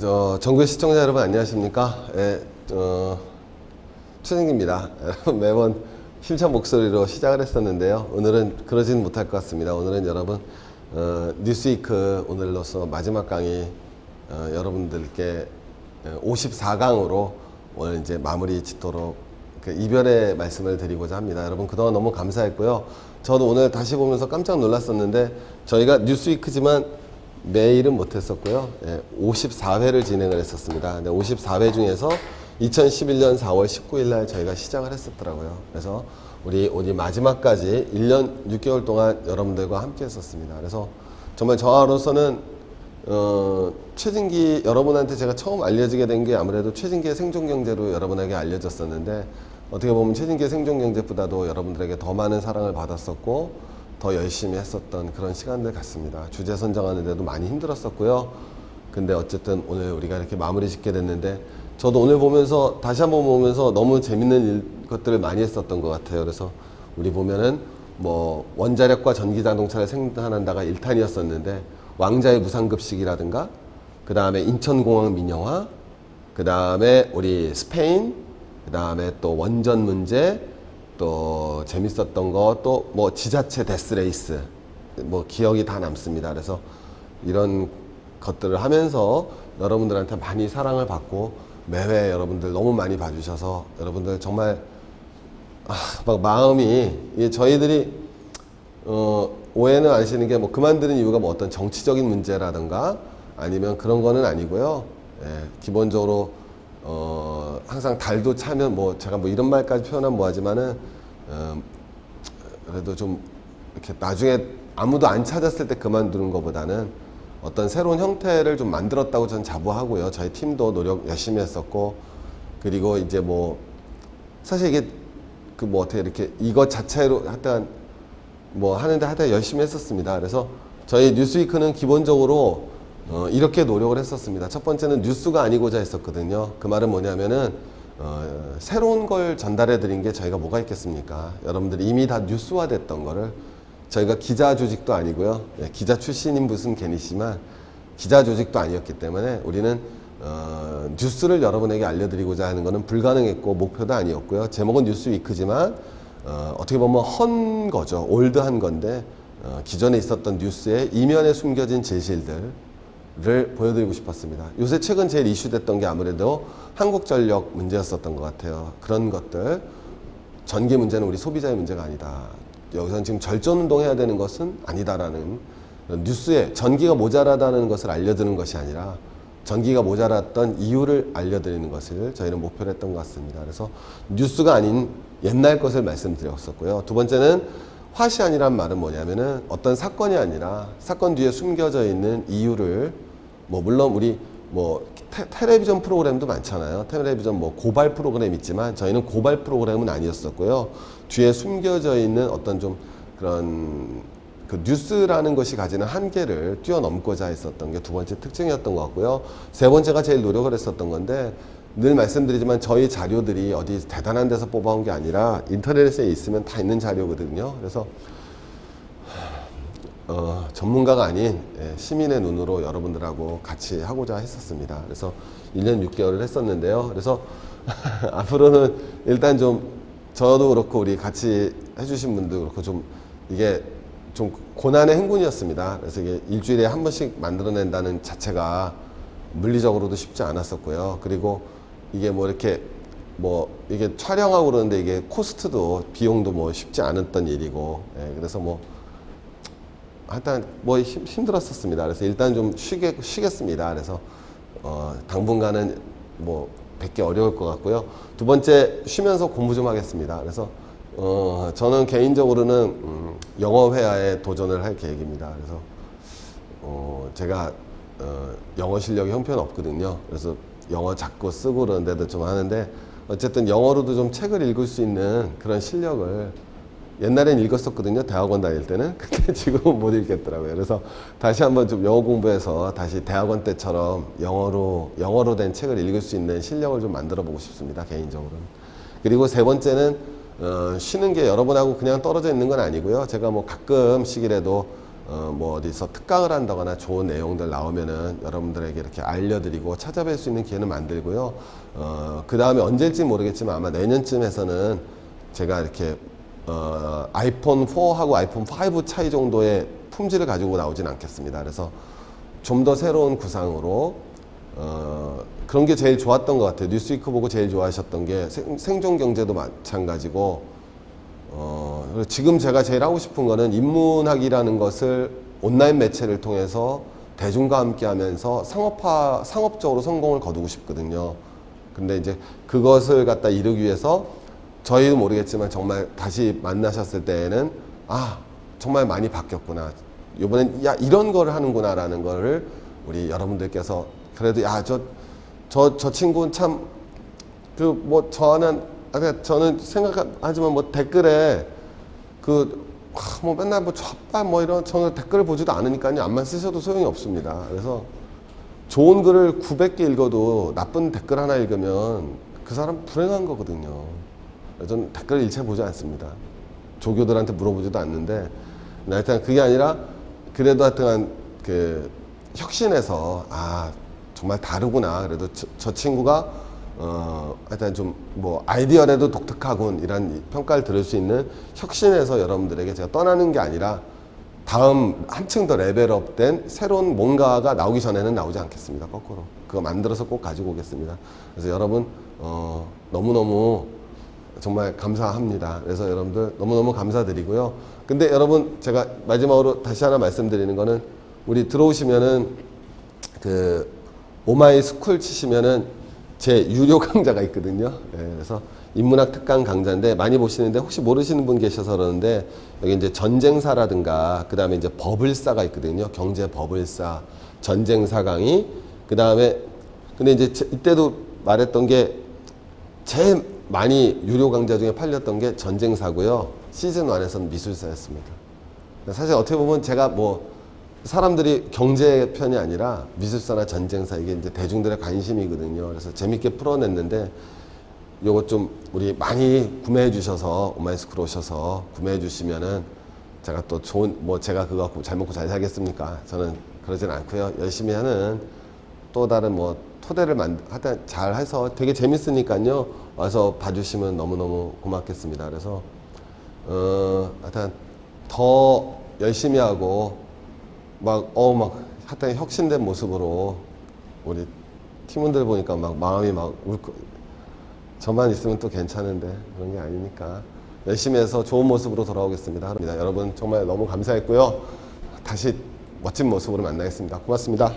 저 전국의 시청자 여러분 안녕하십니까? 예, 어, 최진기입니다. 여러분 매번 힘찬 목소리로 시작을 했었는데요. 오늘은 그러진 못할 것 같습니다. 오늘은 여러분 어, 뉴스위크 오늘로서 마지막 강의 어, 여러분들께 54강으로 오늘 이제 마무리 짓도록 그 이별의 말씀을 드리고자 합니다. 여러분 그동안 너무 감사했고요. 저도 오늘 다시 보면서 깜짝 놀랐었는데 저희가 뉴스위크지만 매일은 못했었고요. 예, 54회를 진행을 했었습니다. 근데 54회 중에서 2011년 4월 19일 날 저희가 시작을 했었더라고요. 그래서 우리 오늘 마지막까지 1년 6개월 동안 여러분들과 함께 했었습니다. 그래서 정말 저로서는 어, 최진기 여러분한테 제가 처음 알려지게 된 게 아무래도 최진기의 생존경제로 여러분에게 알려졌었는데 어떻게 보면 최진기의 생존경제보다도 여러분들에게 더 많은 사랑을 받았었고 더 열심히 했었던 그런 시간들 같습니다. 주제 선정하는데도 많이 힘들었었고요. 근데 어쨌든 오늘 우리가 이렇게 마무리 짓게 됐는데 저도 오늘 보면서 다시 한번 보면서 너무 재밌는 일, 것들을 많이 했었던 것 같아요. 그래서 우리 보면은 뭐 원자력과 전기 자동차를 생산한다가 1탄이었었는데 왕자의 무상급식이라든가 그 다음에 인천공항 민영화 그 다음에 우리 스페인 그 다음에 또 원전 문제 또 재밌었던 거 또 뭐 지자체 데스레이스 뭐 기억이 다 남습니다. 그래서 이런 것들을 하면서 여러분들한테 많이 사랑을 받고 매회 여러분들 너무 많이 봐주셔서 여러분들 정말 아, 막 마음이 이게 저희들이 어, 오해는 안 하시는 게 뭐 그만두는 이유가 뭐 어떤 정치적인 문제라든가 아니면 그런 거는 아니고요. 예, 기본적으로 어, 항상 달도 차면 뭐 제가 뭐 이런 말까지 표현하면 뭐하지만은 어, 그래도 좀 이렇게 나중에 아무도 안 찾았을 때 그만두는 것보다는 어떤 새로운 형태를 좀 만들었다고 저는 자부하고요. 저희 팀도 노력 열심히 했었고 그리고 이제 뭐 사실 이게 그 뭐 어떻게 이렇게 이것 자체로 하여튼 뭐 하는데 하여튼 열심히 했었습니다. 그래서 저희 뉴스위크는 기본적으로 어, 이렇게 노력을 했었습니다. 첫 번째는 뉴스가 아니고자 했었거든요. 그 말은 뭐냐면은 어, 새로운 걸 전달해 드린 게 저희가 뭐가 있겠습니까? 여러분들이 이미 다 뉴스화 됐던 거를 저희가 기자 조직도 아니고요. 예, 기자 출신인 무슨 괜히지만 기자 조직도 아니었기 때문에 우리는 어, 뉴스를 여러분에게 알려드리고자 하는 것은 불가능했고 목표도 아니었고요. 제목은 뉴스 위크지만 어, 어떻게 보면 헌 거죠. 올드한 건데 어, 기존에 있었던 뉴스의 이면에 숨겨진 진실들 을 보여드리고 싶었습니다. 요새 최근 제일 이슈됐던 게 아무래도 한국전력 문제였었던 것 같아요. 그런 것들 전기 문제는 우리 소비자의 문제가 아니다. 여기서는 지금 절전운동 해야 되는 것은 아니다라는 뉴스에 전기가 모자라다는 것을 알려드리는 것이 아니라 전기가 모자랐던 이유를 알려드리는 것을 저희는 목표로 했던 것 같습니다. 그래서 뉴스가 아닌 옛날 것을 말씀드렸었고요. 두 번째는 화시안이란 말은 뭐냐면은 어떤 사건이 아니라 사건 뒤에 숨겨져 있는 이유를 뭐 물론 우리 뭐 테, 텔레비전 프로그램도 많잖아요. 텔레비전 뭐 고발 프로그램 있지만 저희는 고발 프로그램은 아니었었고요. 뒤에 숨겨져 있는 어떤 좀 그런 그 뉴스라는 것이 가지는 한계를 뛰어넘고자 했었던 게 두 번째 특징이었던 것 같고요. 세 번째가 제일 노력을 했었던 건데 늘 말씀드리지만 저희 자료들이 어디 대단한 데서 뽑아온 게 아니라 인터넷에 있으면 다 있는 자료거든요. 그래서 어, 전문가가 아닌 예, 시민의 눈으로 여러분들하고 같이 하고자 했었습니다. 그래서 1년 6개월을 했었는데요. 그래서 앞으로는 일단 좀 저도 그렇고 우리 같이 해주신 분도 그렇고 좀 이게 좀 고난의 행군이었습니다. 그래서 이게 일주일에 한 번씩 만들어낸다는 자체가 물리적으로도 쉽지 않았었고요. 그리고 이게 뭐 이렇게 뭐 이게 촬영하고 그러는데 이게 코스트도 비용도 뭐 쉽지 않았던 일이고 예, 그래서 뭐 하여튼 뭐 힘, 힘들었었습니다. 그래서 일단 좀 쉬게, 쉬겠습니다. 그래서 어, 당분간은 뭐 뵙기 어려울 것 같고요. 두 번째 쉬면서 공부 좀 하겠습니다. 그래서 어, 저는 개인적으로는 음, 영어 회화에 도전을 할 계획입니다. 그래서 어, 제가 어, 영어 실력이 형편없거든요. 그래서 영어 자꾸 쓰고 그러는데도 좀 하는데 어쨌든 영어로도 좀 책을 읽을 수 있는 그런 실력을 옛날엔 읽었었거든요. 대학원 다닐 때는. 근데 지금은 못 읽겠더라고요. 그래서 다시 한번 좀 영어 공부해서 다시 대학원 때처럼 영어로, 영어로 된 책을 읽을 수 있는 실력을 좀 만들어 보고 싶습니다. 개인적으로는. 그리고 세 번째는 어, 쉬는 게 여러분하고 그냥 떨어져 있는 건 아니고요. 제가 뭐 가끔씩이라도 어, 뭐 어디서 특강을 한다거나 좋은 내용들 나오면은 여러분들에게 이렇게 알려드리고 찾아뵐 수 있는 기회는 만들고요. 어, 그 다음에 언제일지 모르겠지만 아마 내년쯤에서는 제가 이렇게 어, 아이폰 4하고 아이폰 5 차이 정도의 품질을 가지고 나오진 않겠습니다. 그래서 좀 더 새로운 구상으로 어, 그런 게 제일 좋았던 것 같아요. 뉴스위크 보고 제일 좋아하셨던 게 생, 생존 경제도 마찬가지고 어, 지금 제가 제일 하고 싶은 거는 인문학이라는 것을 온라인 매체를 통해서 대중과 함께 하면서 상업화, 상업적으로 성공을 거두고 싶거든요. 근데 이제 그것을 갖다 이루기 위해서 저희도 모르겠지만 정말 다시 만나셨을 때에는 아, 정말 많이 바뀌었구나. 이번엔 야, 이런 거를 하는구나라는 거를 우리 여러분들께서 그래도 야, 저, 저, 저 친구는 참 그 뭐 저는 아까 저는 생각하지만 뭐 댓글에 그 뭐 맨날 뭐 좌빨 뭐 이런 저는 댓글을 보지도 않으니까요 안만 쓰셔도 소용이 없습니다. 그래서 좋은 글을 900개 읽어도 나쁜 댓글 하나 읽으면 그 사람 불행한 거거든요. 저는 댓글 일체 보지 않습니다. 조교들한테 물어보지도 않는데 하여튼 그게 아니라 그래도 하여튼 그 혁신해서 아 정말 다르구나 그래도 저, 저 친구가 어 하여튼 좀 뭐 아이디어라도 독특하군 이런 평가를 들을 수 있는 혁신해서 여러분들에게 제가 떠나는 게 아니라 다음 한층 더 레벨업된 새로운 뭔가가 나오기 전에는 나오지 않겠습니다 거꾸로 그거 만들어서 꼭 가지고 오겠습니다 그래서 여러분 어 너무너무 정말 감사합니다. 그래서 여러분들 너무너무 감사드리고요. 근데 여러분 제가 마지막으로 다시 하나 말씀드리는 거는 우리 들어오시면은 그 오마이 스쿨 치시면은 제 유료 강좌가 있거든요. 예, 그래서 인문학 특강 강좌인데 많이 보시는데 혹시 모르시는 분 계셔서 그러는데 여기 이제 전쟁사라든가 그 다음에 이제 버블사가 있거든요. 경제 버블사, 전쟁사 강의 그 다음에 근데 이제 제- 이때도 말했던 게 제일 많이 유료 강좌 중에 팔렸던 게 전쟁사고요. 시즌 1에서는 미술사였습니다. 사실 어떻게 보면 제가 뭐 사람들이 경제 편이 아니라 미술사나 전쟁사 이게 이제 대중들의 관심이거든요. 그래서 재밌게 풀어냈는데 요거 좀 우리 많이 구매해 주셔서 오마이스쿨 오셔서 구매해 주시면은 제가 또 좋은 뭐 제가 그거 갖고 잘 먹고 잘 살겠습니까? 저는 그러진 않고요. 열심히 하는 또 다른 뭐 토대를 만 하여튼 잘 해서 되게 재밌으니까요. 와서 봐주시면 너무너무 고맙겠습니다. 그래서 어 하여튼 더 열심히 하고 막 어 막 하여튼 혁신된 모습으로 우리 팀원들 보니까 막 마음이 막 울컥 저만 있으면 또 괜찮은데 그런 게 아니니까 열심히 해서 좋은 모습으로 돌아오겠습니다. 여러분 정말 너무 감사했고요. 다시 멋진 모습으로 만나겠습니다. 고맙습니다.